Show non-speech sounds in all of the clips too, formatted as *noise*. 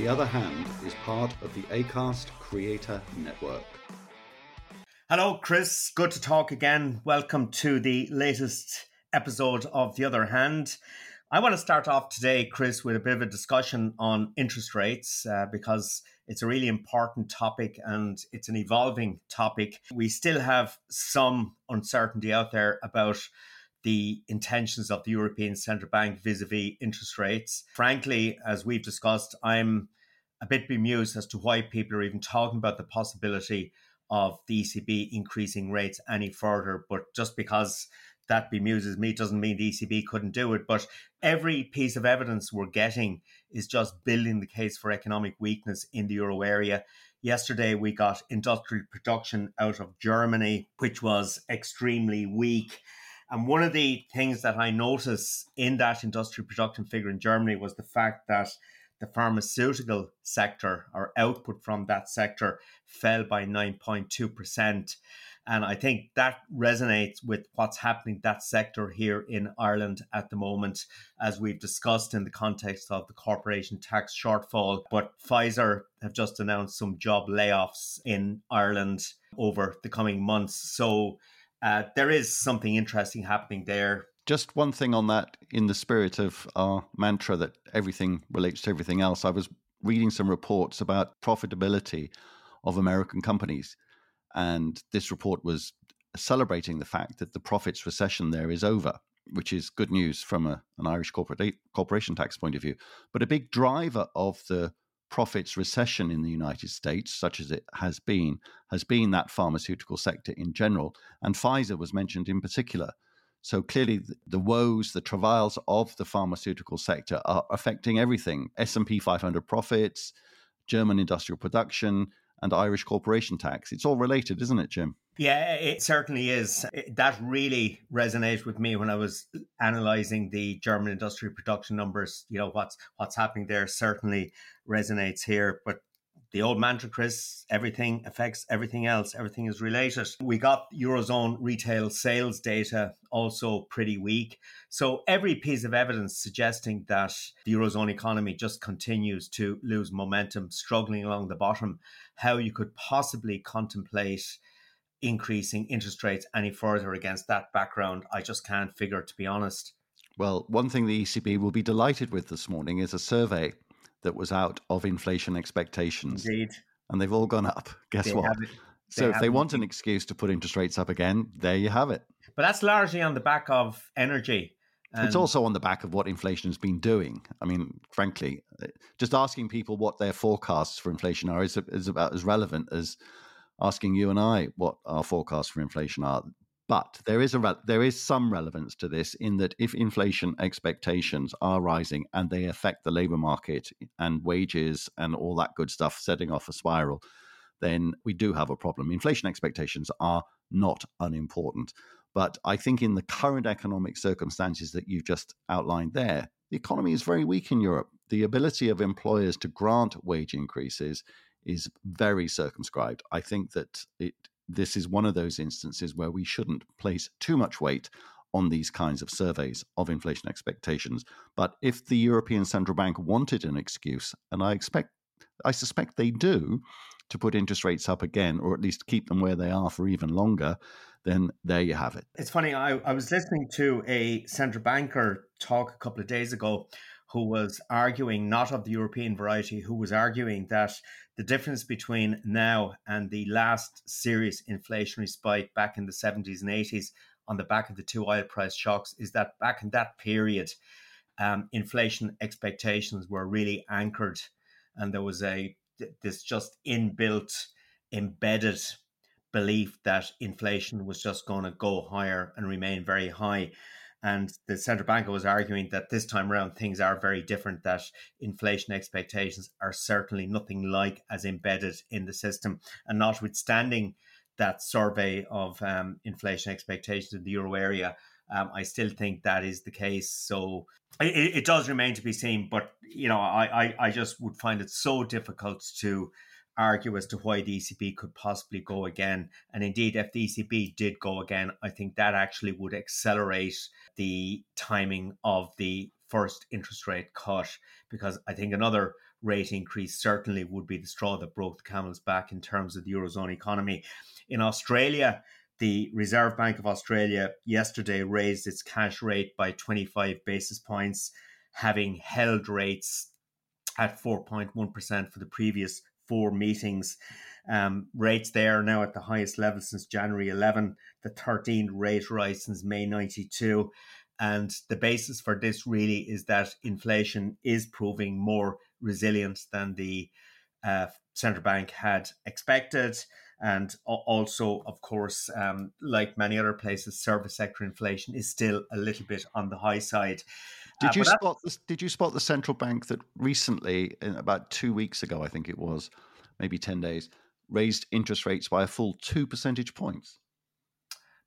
The Other Hand is part of the Acast Creator Network. Hello, Chris. Good to talk again. Welcome to the latest episode of The Other Hand. I want to start off today, Chris, with a bit of a discussion on interest rates uh, because it's a really important topic and it's an evolving topic. We still have some uncertainty out there about the intentions of the European Central Bank vis a vis interest rates. Frankly, as we've discussed, I'm a bit bemused as to why people are even talking about the possibility of the ECB increasing rates any further. But just because that bemuses me doesn't mean the ECB couldn't do it. But every piece of evidence we're getting is just building the case for economic weakness in the euro area. Yesterday, we got industrial production out of Germany, which was extremely weak. And one of the things that I noticed in that industrial production figure in Germany was the fact that the pharmaceutical sector or output from that sector fell by 9.2%. And I think that resonates with what's happening that sector here in Ireland at the moment, as we've discussed in the context of the corporation tax shortfall. But Pfizer have just announced some job layoffs in Ireland over the coming months. So uh, there is something interesting happening there. Just one thing on that, in the spirit of our mantra that everything relates to everything else, I was reading some reports about profitability of American companies. And this report was celebrating the fact that the profits recession there is over, which is good news from a, an Irish corporate corporation tax point of view. But a big driver of the profits recession in the United States, such as it has been, has been that pharmaceutical sector in general, and Pfizer was mentioned in particular. So clearly, the woes, the travails of the pharmaceutical sector are affecting everything: S and P 500 profits, German industrial production, and Irish corporation tax. It's all related, isn't it, Jim? Yeah, it certainly is. That really resonated with me when I was analyzing the German industrial production numbers. You know what's what's happening there certainly resonates here. But the old mantra, Chris, everything affects everything else. Everything is related. We got Eurozone retail sales data also pretty weak. So every piece of evidence suggesting that the Eurozone economy just continues to lose momentum, struggling along the bottom, how you could possibly contemplate increasing interest rates any further against that background, I just can't figure, to be honest. Well, one thing the ECB will be delighted with this morning is a survey that was out of inflation expectations. Indeed. And they've all gone up. Guess they what? So if they want an excuse to put interest rates up again, there you have it. But that's largely on the back of energy. And it's um, also on the back of what inflation has been doing. I mean, frankly, just asking people what their forecasts for inflation are is, is about as relevant as asking you and I what our forecasts for inflation are. But there is a re- there is some relevance to this in that if inflation expectations are rising and they affect the labor market and wages and all that good stuff, setting off a spiral, then we do have a problem. Inflation expectations are not unimportant. But I think in the current economic circumstances that you've just outlined there, the economy is very weak in Europe. the ability of employers to grant wage increases is very circumscribed. I think that it this is one of those instances where we shouldn't place too much weight on these kinds of surveys of inflation expectations. But if the European Central Bank wanted an excuse, and I expect I suspect they do, to put interest rates up again, or at least keep them where they are for even longer, then there you have it. It's funny, I, I was listening to a central banker talk a couple of days ago who was arguing, not of the European variety, who was arguing that the difference between now and the last serious inflationary spike back in the 70s and 80s on the back of the two oil price shocks is that back in that period, um, inflation expectations were really anchored. And there was a this just inbuilt embedded belief that inflation was just going to go higher and remain very high and the central banker was arguing that this time around things are very different, that inflation expectations are certainly nothing like as embedded in the system. And notwithstanding that survey of um, inflation expectations in the euro area, um, I still think that is the case. So it, it, does remain to be seen. But, you know, I, I, I just would find it so difficult to argue as to why the ECB could possibly go again. And indeed, if the ECB did go again, I think that actually would accelerate the timing of the first interest rate cut because I think another rate increase certainly would be the straw that broke the camel's back in terms of the Eurozone economy. In Australia, the Reserve Bank of Australia yesterday raised its cash rate by 25 basis points, having held rates at 4.1% for the previous four meetings. Um, rates there now at the highest level since January 11, the 13th rate rise since May 92. And the basis for this really is that inflation is proving more resilient than the uh, central bank had expected. And also, of course, um, like many other places, service sector inflation is still a little bit on the high side. Did uh, you spot this, Did you spot the central bank that recently, about two weeks ago, I think it was, maybe ten days, raised interest rates by a full two percentage points?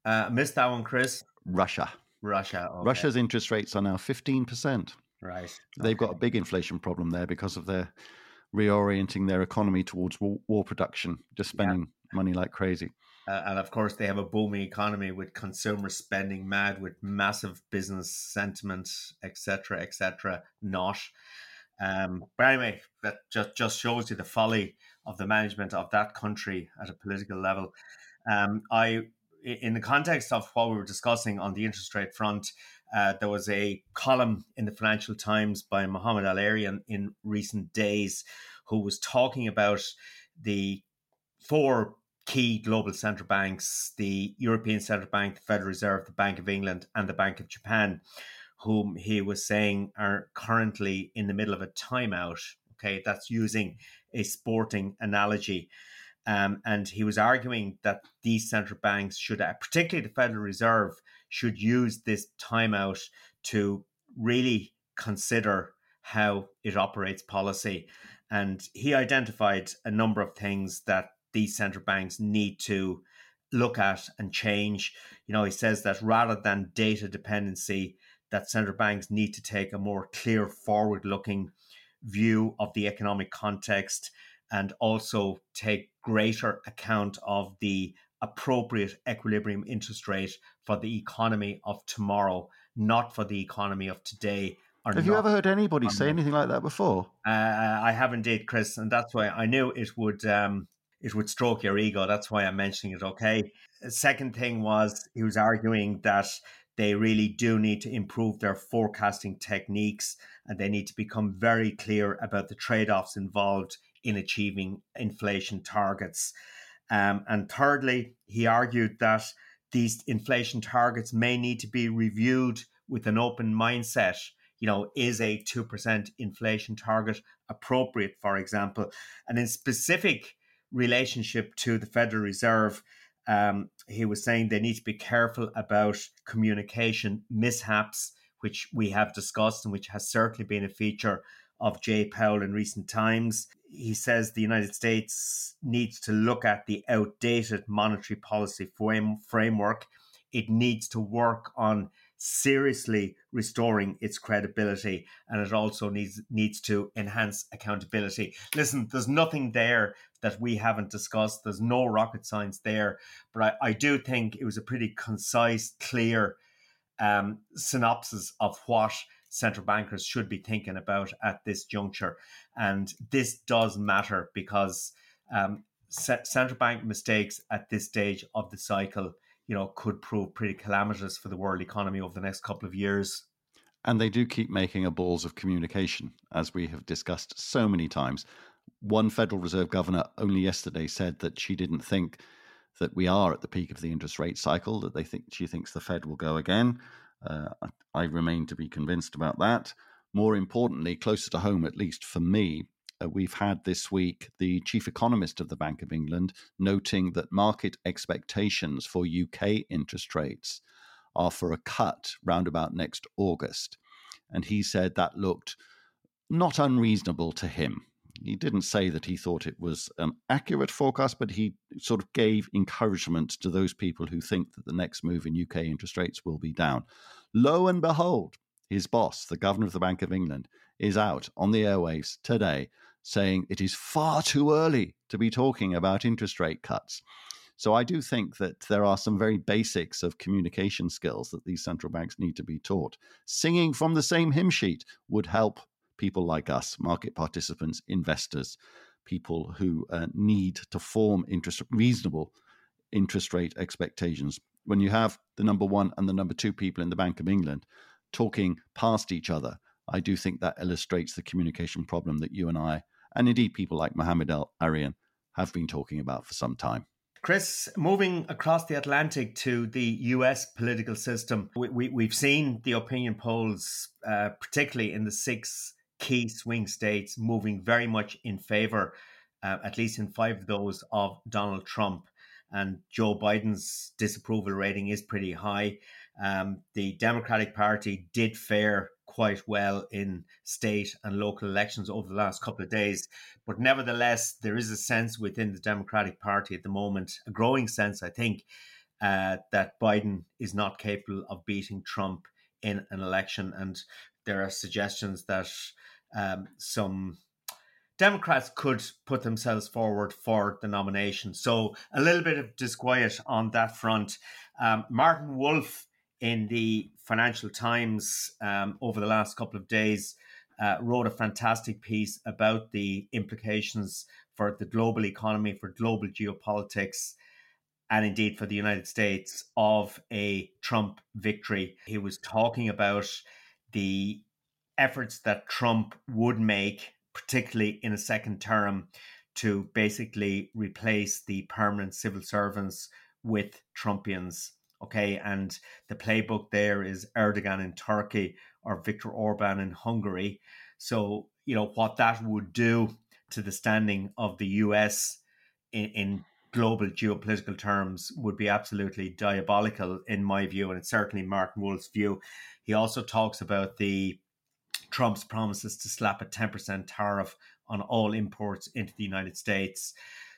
Uh, missed that one, Chris. Russia. Russia. Okay. Russia's interest rates are now fifteen percent. Right. They've got a big inflation problem there because of their reorienting their economy towards war, war production, just spending yeah. money like crazy. Uh, and of course, they have a booming economy with consumer spending mad, with massive business sentiment, etc., etc. Not. Um, but anyway, that just just shows you the folly of the management of that country at a political level. Um, I, in the context of what we were discussing on the interest rate front, uh, there was a column in the Financial Times by Mohamed El-Erian in recent days, who was talking about the four key global central banks the European Central Bank, the Federal Reserve, the Bank of England, and the Bank of Japan, whom he was saying are currently in the middle of a timeout. Okay, that's using a sporting analogy. Um, and he was arguing that these central banks should, uh, particularly the Federal Reserve, should use this timeout to really consider how it operates policy. And he identified a number of things that these central banks need to look at and change. You know, he says that rather than data dependency, that central banks need to take a more clear, forward looking view of the economic context and also take greater account of the appropriate equilibrium interest rate for the economy of tomorrow, not for the economy of today. Have you ever heard anybody say anything like that before? Uh, I have indeed, Chris, and that's why I knew it would um, it would stroke your ego. That's why I'm mentioning it. Okay. second thing was he was arguing that they really do need to improve their forecasting techniques and they need to become very clear about the trade offs involved in achieving inflation targets. Um, and thirdly, he argued that these inflation targets may need to be reviewed with an open mindset. You know, is a 2% inflation target appropriate, for example? And in specific relationship to the Federal Reserve, um, he was saying they need to be careful about communication mishaps, which we have discussed and which has certainly been a feature of Jay Powell in recent times. He says the United States needs to look at the outdated monetary policy frame, framework. It needs to work on seriously restoring its credibility and it also needs needs to enhance accountability. Listen, there's nothing there that we haven't discussed. There's no rocket science there, but I, I do think it was a pretty concise, clear um, synopsis of what central bankers should be thinking about at this juncture. And this does matter because um, central bank mistakes at this stage of the cycle you know, could prove pretty calamitous for the world economy over the next couple of years. And they do keep making a balls of communication, as we have discussed so many times. One Federal Reserve governor only yesterday said that she didn't think that we are at the peak of the interest rate cycle, that they think she thinks the Fed will go again. Uh, I remain to be convinced about that. More importantly, closer to home, at least for me, uh, we've had this week the chief economist of the Bank of England noting that market expectations for UK interest rates are for a cut round about next August. And he said that looked not unreasonable to him. He didn't say that he thought it was an accurate forecast, but he sort of gave encouragement to those people who think that the next move in UK interest rates will be down. Lo and behold, his boss, the governor of the Bank of England, is out on the airwaves today saying it is far too early to be talking about interest rate cuts. So I do think that there are some very basics of communication skills that these central banks need to be taught. Singing from the same hymn sheet would help people like us, market participants, investors, people who uh, need to form interest reasonable interest rate expectations. When you have the number one and the number two people in the Bank of England talking past each other, I do think that illustrates the communication problem that you and I and indeed people like Mohamed El-Erian have been talking about for some time. Chris, moving across the Atlantic to the US political system, we, we, have seen the opinion polls, uh, particularly in the six key swing states, moving very much in favor, uh, at least in five of those, of Donald Trump. And Joe Biden's disapproval rating is pretty high. Um, the Democratic Party did fare quite well in state and local elections over the last couple of days. But nevertheless, there is a sense within the Democratic Party at the moment, a growing sense, I think, uh, that Biden is not capable of beating Trump in an election. And there are suggestions that um, some Democrats could put themselves forward for the nomination. So a little bit of disquiet on that front. Um, Martin Wolf in the Financial Times um, over the last couple of days uh, wrote a fantastic piece about the implications for the global economy, for global geopolitics, and indeed for the United States of a Trump victory. He was talking about the efforts that Trump would make, particularly in a second term, to basically replace the permanent civil servants with Trumpians. Okay, and the playbook there is Erdogan in Turkey or Viktor Orban in Hungary. So, you know, what that would do to the standing of the US in, in global geopolitical terms would be absolutely diabolical, in my view, and it's certainly Martin Wolf's view. He also talks about the Trump's promises to slap a 10% tariff on all imports into the United States.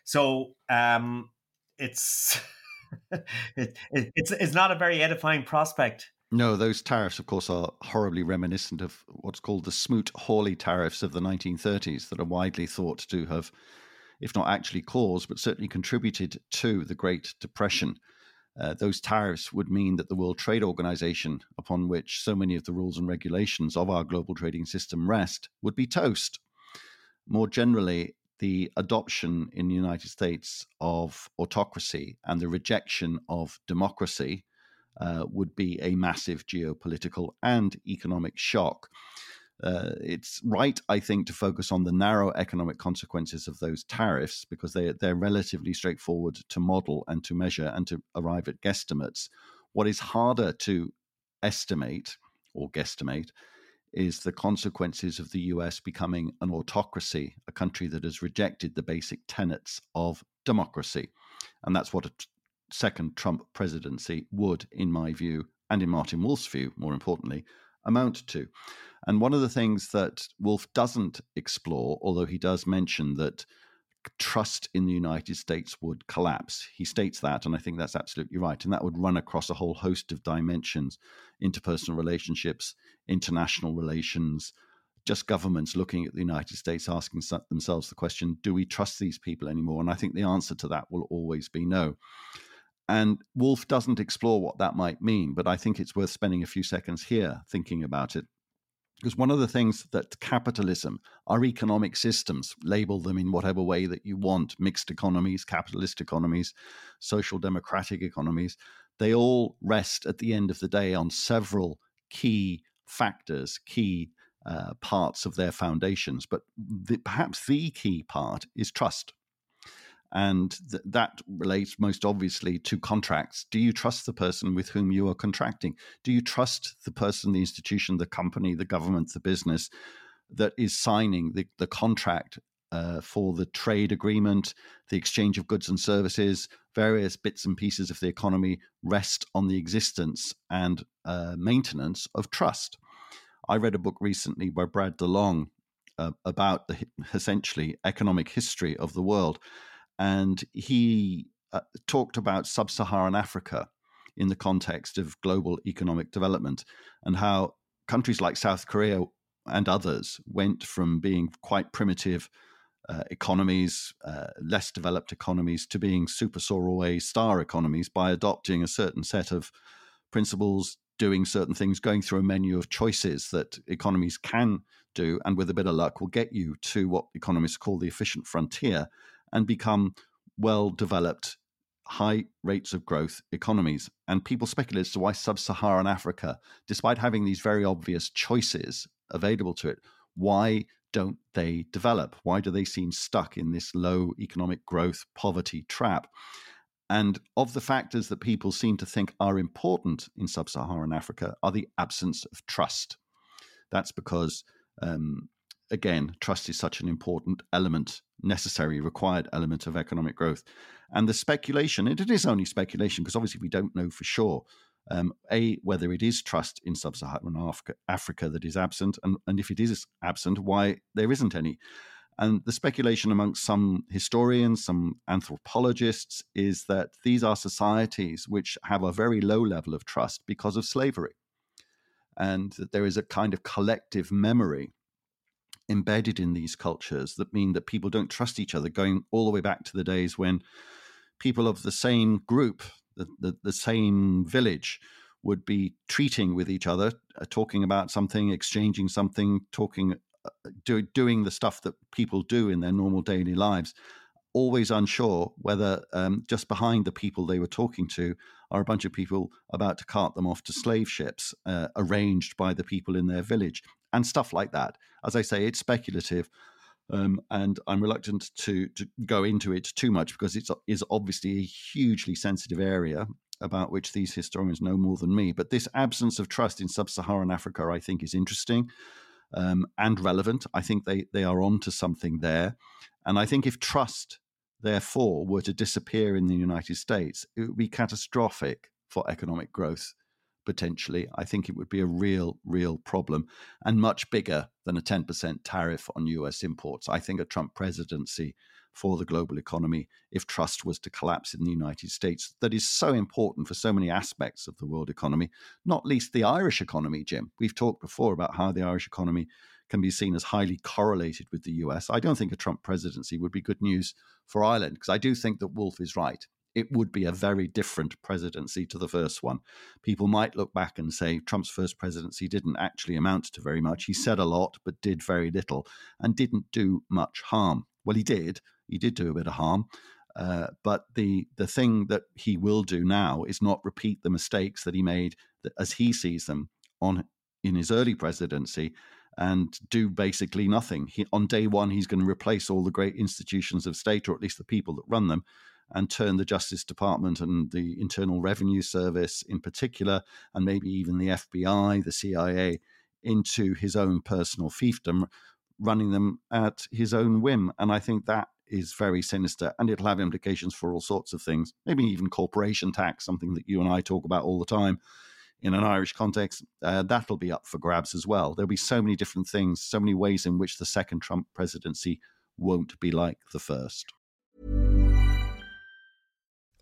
So um, it's *laughs* it, it, it's it's not a very edifying prospect. No, those tariffs, of course, are horribly reminiscent of what's called the Smoot-Hawley tariffs of the 1930s, that are widely thought to have, if not actually caused, but certainly contributed to the Great Depression. Uh, those tariffs would mean that the World Trade Organization, upon which so many of the rules and regulations of our global trading system rest, would be toast. More generally, the adoption in the United States of autocracy and the rejection of democracy uh, would be a massive geopolitical and economic shock. Uh, it's right, I think, to focus on the narrow economic consequences of those tariffs because they, they're relatively straightforward to model and to measure and to arrive at guesstimates. What is harder to estimate or guesstimate is the consequences of the US becoming an autocracy, a country that has rejected the basic tenets of democracy. And that's what a t- second Trump presidency would, in my view, and in Martin Wolf's view, more importantly, amount to. And one of the things that Wolf doesn't explore, although he does mention that trust in the United States would collapse. He states that, and I think that's absolutely right. And that would run across a whole host of dimensions interpersonal relationships, international relations, just governments looking at the United States asking themselves the question do we trust these people anymore? And I think the answer to that will always be no. And Wolf doesn't explore what that might mean, but I think it's worth spending a few seconds here thinking about it. Because one of the things that capitalism, our economic systems, label them in whatever way that you want mixed economies, capitalist economies, social democratic economies they all rest at the end of the day on several key factors, key uh, parts of their foundations. But the, perhaps the key part is trust. And th- that relates most obviously to contracts. Do you trust the person with whom you are contracting? Do you trust the person, the institution, the company, the government, the business that is signing the, the contract uh, for the trade agreement, the exchange of goods and services, various bits and pieces of the economy rest on the existence and uh, maintenance of trust. I read a book recently by Brad DeLong uh, about the essentially economic history of the world and he uh, talked about sub Saharan Africa in the context of global economic development and how countries like South Korea and others went from being quite primitive uh, economies, uh, less developed economies, to being super soaring star economies by adopting a certain set of principles, doing certain things, going through a menu of choices that economies can do, and with a bit of luck, will get you to what economists call the efficient frontier, and become well developed, high rates of growth economies. And people speculate as to why sub Saharan Africa, despite having these very obvious choices available to it, why don't they develop? Why do they seem stuck in this low economic growth poverty trap? And of the factors that people seem to think are important in sub Saharan Africa are the absence of trust. That's because um, again, trust is such an important element, necessary, required element of economic growth. And the speculation, and it is only speculation because obviously we don't know for sure, um, A, whether it is trust in sub Saharan Africa, Africa, that is absent, and, and if it is absent, why there isn't any. And the speculation amongst some historians, some anthropologists, is that these are societies which have a very low level of trust because of slavery. And that there is a kind of collective memory embedded in these cultures that mean that people don't trust each other, going all the way back to the days when people of the same group, the, the, the same village, would be treating with each other, uh, talking about something, exchanging something, talking, uh, do, doing the stuff that people do in their normal daily lives, always unsure whether um, just behind the people they were talking to are a bunch of people about to cart them off to slave ships uh, arranged by the people in their village and stuff like that. As I say, it's speculative. Um, and I'm reluctant to to go into it too much because it is obviously a hugely sensitive area about which these historians know more than me. But this absence of trust in sub-Saharan Africa, I think, is interesting um, and relevant. I think they they are onto something there, and I think if trust, therefore, were to disappear in the United States, it would be catastrophic for economic growth potentially. I think it would be a real, real problem and much bigger than a 10% tariff on US imports. I think a Trump presidency for the global economy, if trust was to collapse in the United States, that is so important for so many aspects of the world economy, not least the Irish economy, Jim. We've talked before about how the Irish economy can be seen as highly correlated with the US. I don't think a Trump presidency would be good news for Ireland because I do think that Wolf is right it would be a very different presidency to the first one. People might look back and say Trump's first presidency didn't actually amount to very much. He said a lot, but did very little and didn't do much harm. Well, he did. He did do a bit of harm. Uh, but the the thing that he will do now is not repeat the mistakes that he made that, as he sees them on in his early presidency and do basically nothing. He, on day one, he's going to replace all the great institutions of state, or at least the people that run them, and turn the Justice Department and the Internal Revenue Service in particular, and maybe even the FBI, the CIA, into his own personal fiefdom, running them at his own whim. And I think that is very sinister and it'll have implications for all sorts of things, maybe even corporation tax, something that you and I talk about all the time in an Irish context. Uh, that'll be up for grabs as well. There'll be so many different things, so many ways in which the second Trump presidency won't be like the first.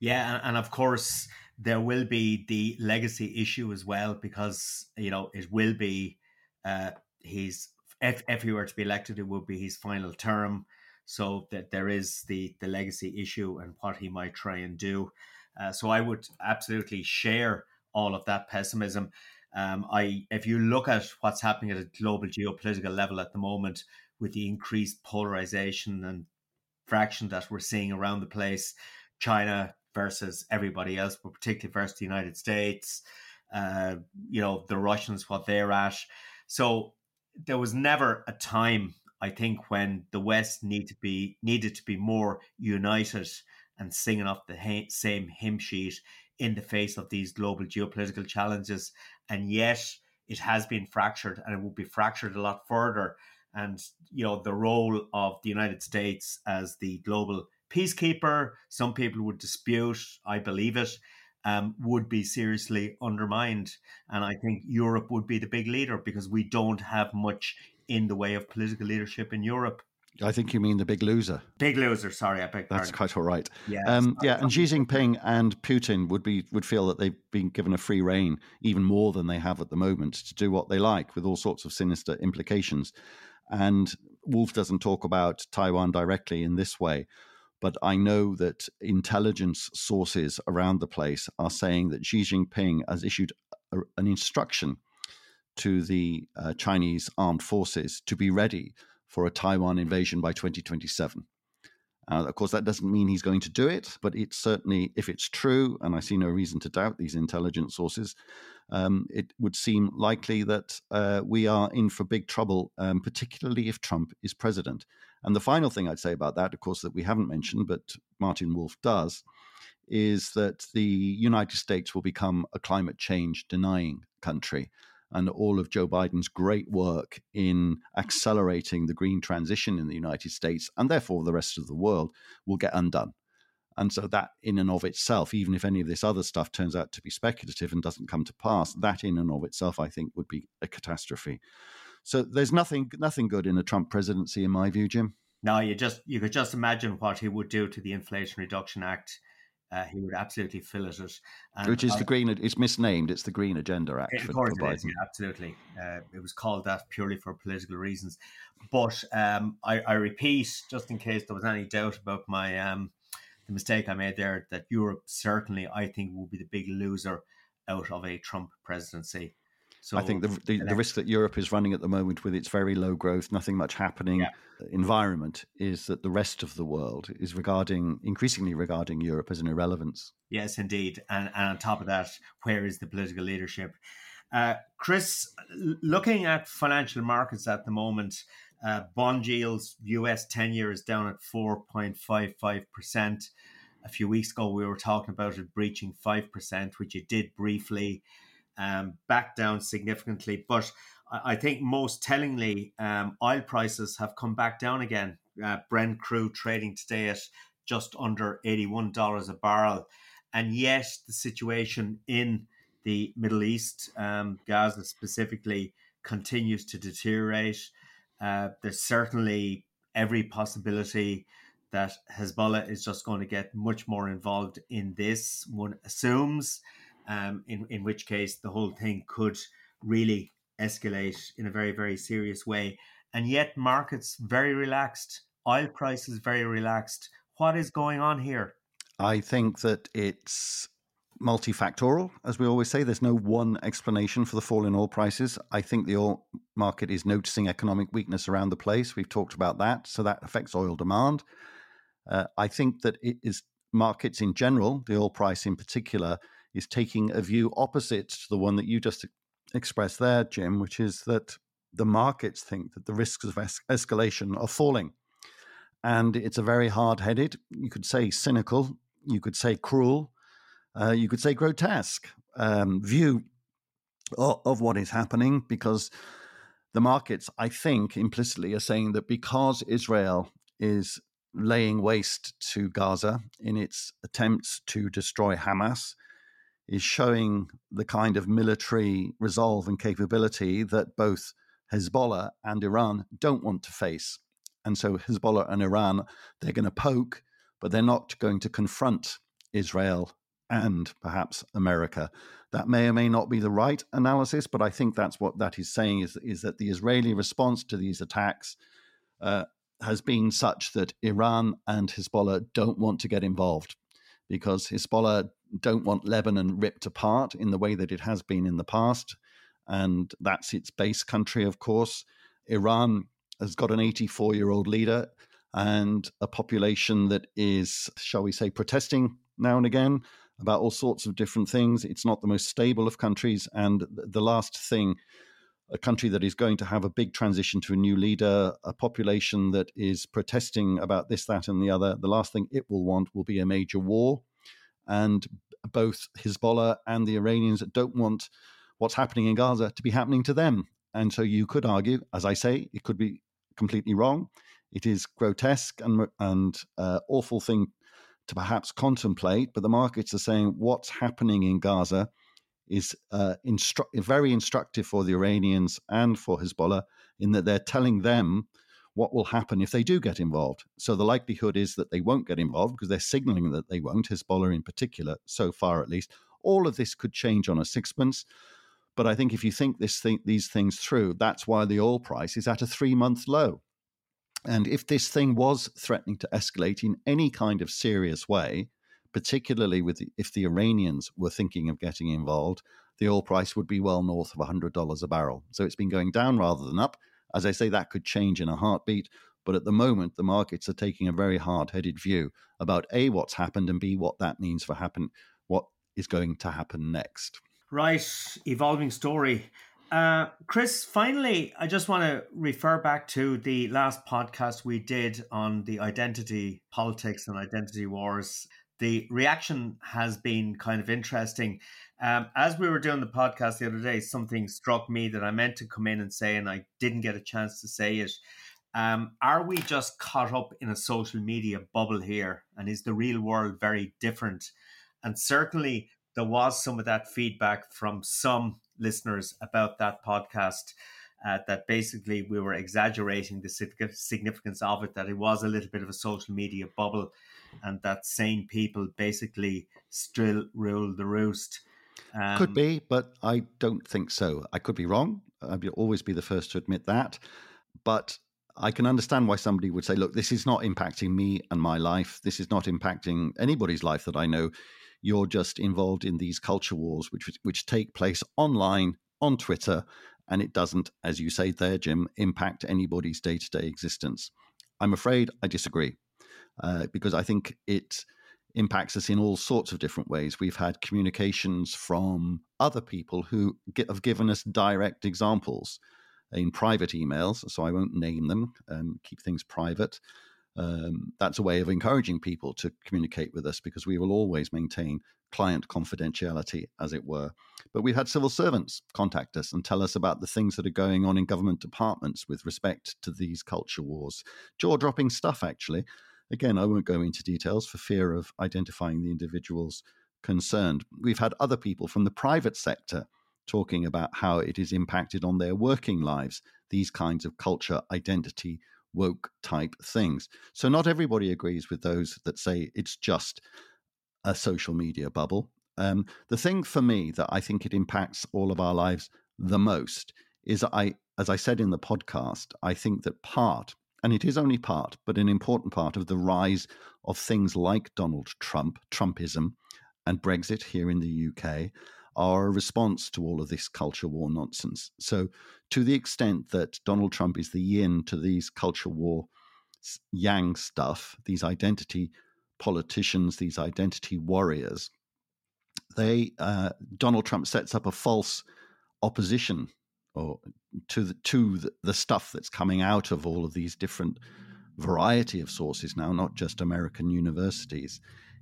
Yeah, and, of course there will be the legacy issue as well because you know it will be uh his if if he were to be elected it would be his final term. So that there is the the legacy issue and what he might try and do. Uh, so i would absolutely share all of that pessimism. Um, I, if you look at what's happening at a global geopolitical level at the moment, with the increased polarization and fraction that we're seeing around the place, China versus everybody else, but particularly versus the United States, uh, you know, the Russians, what they're at. So there was never a time, I think, when the West need to be needed to be more united and singing off the ha- same hymn sheet in the face of these global geopolitical challenges. And yet it has been fractured and it will be fractured a lot further. And, you know, the role of the United States as the global peacekeeper, some people would dispute, I believe it, um, would be seriously undermined. And I think Europe would be the big leader because we don't have much in the way of political leadership in Europe. I think you mean the big loser. Big loser, sorry, I beg That's pardon. quite all right. Yeah, um, yeah. And Xi Jinping and Putin would be would feel that they've been given a free rein, even more than they have at the moment, to do what they like, with all sorts of sinister implications. And Wolf doesn't talk about Taiwan directly in this way, but I know that intelligence sources around the place are saying that Xi Jinping has issued a, an instruction to the uh, Chinese armed forces to be ready for a Taiwan invasion by 2027. Uh, of course, that doesn't mean he's going to do it, but it's certainly, if it's true, and I see no reason to doubt these intelligence sources, um, it would seem likely that uh, we are in for big trouble, um, particularly if Trump is president. And the final thing I'd say about that, of course, that we haven't mentioned, but Martin Wolf does, is that the United States will become a climate change denying country. And all of Joe Biden's great work in accelerating the green transition in the United States and therefore the rest of the world will get undone. And so, that in and of itself, even if any of this other stuff turns out to be speculative and doesn't come to pass, that in and of itself, I think, would be a catastrophe. So, there's nothing nothing good in a Trump presidency, in my view, Jim. No, you just you could just imagine what he would do to the Inflation Reduction Act. Uh, he would absolutely fillet it. And Which is the green? It's misnamed. It's the Green Agenda Act Of course for it is, yeah, absolutely. Uh, it was called that purely for political reasons. But um, I, I repeat, just in case there was any doubt about my um, the mistake I made there, that Europe certainly, I think, will be the big loser out of a Trump presidency. So I think the, the, the risk that Europe is running at the moment with its very low growth, nothing much happening Yeah. environment is that the rest of the world is regarding, increasingly regarding Europe as an irrelevance. Yes, indeed. And, and on top of that, where is the political leadership? Uh, Chris, looking at financial markets at the moment, uh, bond yields, US 10 year is down at 4.55%. A few weeks ago, we were talking about it breaching 5%, which it did briefly, um, back down significantly. But I, think most tellingly, um, oil prices have come back down again. Uh, Brent crude trading today at just under $81 a barrel. And yet, the situation in the Middle East, um, Gaza specifically, continues to deteriorate. Uh, there's certainly every possibility that Hezbollah is just going to get much more involved in this, one assumes, um, in, in which case the whole thing could really escalate in a very, very serious way. And yet, markets very relaxed oil prices very relaxed. What is going on here? I think that it's multifactorial, as we always say. There's no one explanation for the fall in oil prices. I think the oil market is noticing economic weakness around the place. We've talked about that. So that affects oil demand. Uh, I think that it is markets in general, the oil price in particular, is taking a view opposite to the one that you just expressed there, Jim, which is that the markets think that the risks of es- escalation are falling. And it's a very hard headed, you could say cynical, you could say cruel, uh, you could say grotesque um, view of, of what is happening because the markets, I think, implicitly are saying that because Israel is laying waste to Gaza in its attempts to destroy Hamas, is showing the kind of military resolve and capability that both Hezbollah and Iran don't want to face. And so Hezbollah and Iran, they're going to poke, but they're not going to confront Israel and perhaps America. That may or may not be the right analysis, but I think that's what that is saying is, is that the Israeli response to these attacks uh, has been such that Iran and Hezbollah don't want to get involved because Hezbollah don't want Lebanon ripped apart in the way that it has been in the past. And that's its base country, of course. Iran has got an 84 year old leader and a population that is, shall we say, protesting now and again about all sorts of different things. It's not the most stable of countries. And the last thing, a country that is going to have a big transition to a new leader, a population that is protesting about this, that, and the other, the last thing it will want will be a major war. And both Hezbollah and the Iranians don't want what's happening in Gaza to be happening to them. And so you could argue, as I say, it could be completely wrong. It is grotesque and and uh, awful thing to perhaps contemplate, but the markets are saying what's happening in Gaza is uh, instru- very instructive for the Iranians and for Hezbollah in that they're telling them what will happen if they do get involved. So the likelihood is that they won't get involved because they're signaling that they won't, Hezbollah in particular, so far at least. All of this could change on a sixpence. But I think if you think this thing, these things through, that's why the oil price is at a three month low. And if this thing was threatening to escalate in any kind of serious way, particularly with the, if the Iranians were thinking of getting involved, the oil price would be well north of $100 a barrel. So it's been going down rather than up. As I say, that could change in a heartbeat. But at the moment, the markets are taking a very hard headed view about A, what's happened, and B, what that means for happen, what is going to happen next. Right, evolving story. Uh, Chris, finally, I just want to refer back to the last podcast we did on the identity politics and identity wars. The reaction has been kind of interesting. Um, as we were doing the podcast the other day, something struck me that I meant to come in and say, and I didn't get a chance to say it. Um, are we just caught up in a social media bubble here? And is the real world very different? And certainly, there was some of that feedback from some listeners about that podcast. Uh, that basically we were exaggerating the significance of it, that it was a little bit of a social media bubble, and that sane people basically still rule the roost. Um, could be, but I don't think so. I could be wrong. I'd always be the first to admit that. But I can understand why somebody would say, look, this is not impacting me and my life. This is not impacting anybody's life that I know you're just involved in these culture wars, which which take place online on Twitter, and it doesn't, as you say there, Jim, impact anybody's day to day existence. I'm afraid I disagree uh, because I think it impacts us in all sorts of different ways. We've had communications from other people who get, have given us direct examples in private emails, so I won't name them, um, keep things private um, that's a way of encouraging people to communicate with us because we will always maintain client confidentiality, as it were. But we've had civil servants contact us and tell us about the things that are going on in government departments with respect to these culture wars. Jaw dropping stuff, actually. Again, I won't go into details for fear of identifying the individuals concerned. We've had other people from the private sector talking about how it is impacted on their working lives, these kinds of culture identity woke type things. So not everybody agrees with those that say it's just a social media bubble. Um, the thing for me that I think it impacts all of our lives the most is I, as I said in the podcast, I think that part and it is only part, but an important part of the rise of things like Donald Trump, Trumpism, and Brexit here in the UK are a response to all of this culture war nonsense. So, to the extent that Donald Trump is the yin to these culture war yang stuff, these identity politicians, these identity warriors, they uh, Donald Trump sets up a false opposition or to the to the, stuff that's coming out of all of these different variety of sources now, not just American universities.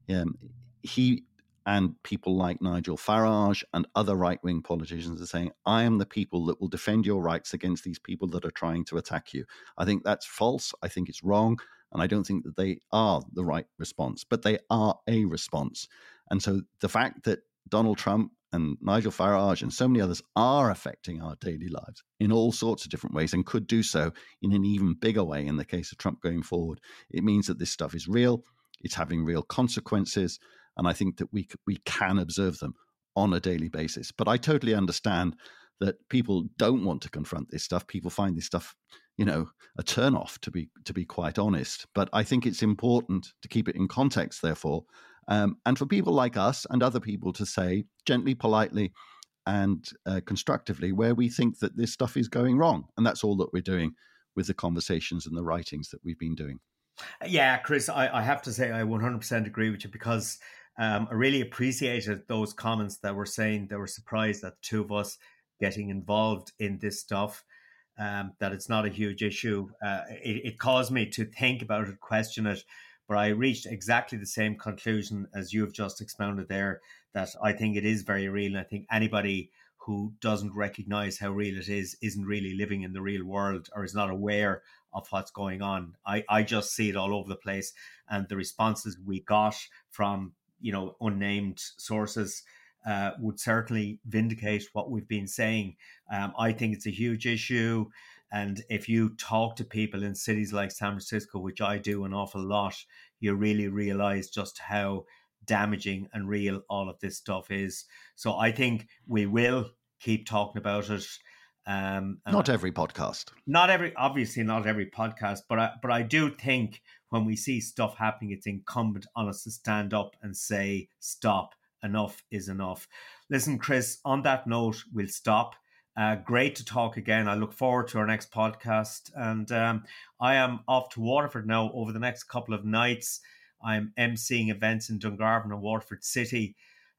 Um, he and people like Nigel Farage and other right wing politicians are saying, I am the people that will defend your rights against these people that are trying to attack you. I think that's false. I think it's wrong. And I don't think that they are the right response, but they are a response. And so the fact that Donald Trump and Nigel Farage and so many others are affecting our daily lives in all sorts of different ways and could do so in an even bigger way in the case of Trump going forward, it means that this stuff is real, it's having real consequences and I think that we we can observe them on a daily basis. But I totally understand that people don't want to confront this stuff. People find this stuff, you know, a turnoff to be to be quite honest. But I think it's important to keep it in context, therefore, um, and for people like us and other people to say gently, politely, and uh, constructively where we think that this stuff is going wrong, and that's all that we're doing with the conversations and the writings that we've been doing. Yeah, Chris, I, I have to say I 100% agree with you because um, I really appreciated those comments that were saying they were surprised that the two of us getting involved in this stuff. Um, that it's not a huge issue. Uh, it, it, caused me to think about it, question it, but I reached exactly the same conclusion as you have just expounded there. That I think it is very real, and I think anybody who doesn't recognize how real it is isn't really living in the real world or is not aware of what's going on. I, I just see it all over the place, and the responses we got from you know unnamed sources uh, would certainly vindicate what we've been saying. Um, I think it's a huge issue. And if you talk to people in cities like San Francisco, which I do an awful lot, you really realize just how damaging and real all of this stuff is. So I think we will keep talking about it. Um, not every podcast. Not every, obviously, not every podcast, but I, but I do think when we see stuff happening, it's incumbent on us to stand up and say, "Stop! Enough is enough." Listen, Chris. On that note, we'll stop. Uh, great to talk again. I look forward to our next podcast, and um, I am off to Waterford now over the next couple of nights. I'm emceeing events in Dungarvan and Waterford City,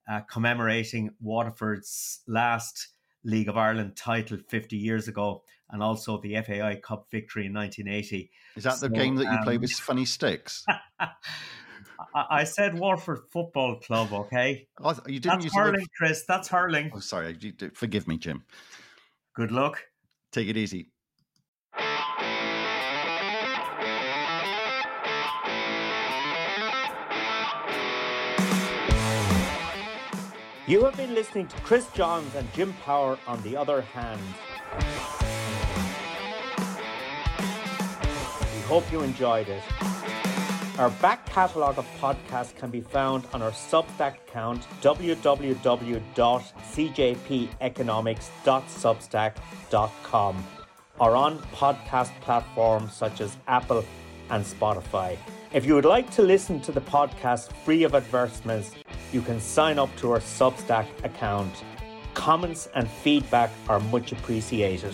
uh, commemorating Waterford's last League of Ireland title 50 years ago and also the FAI Cup victory in 1980. Is that the game that you um, play with funny sticks? *laughs* I said Waterford Football Club, okay? Oh, you didn't That's hurling, word... Chris. That's hurling. Oh, sorry. Forgive me, Jim. Good luck. Take it easy. You have been listening to Chris Johns and Jim Power on the other hand. We hope you enjoyed it. Our back catalogue of podcasts can be found on our Substack account www.cjpeconomics.substack.com or on podcast platforms such as Apple and Spotify. If you would like to listen to the podcast free of advertisements, you can sign up to our Substack account. Comments and feedback are much appreciated.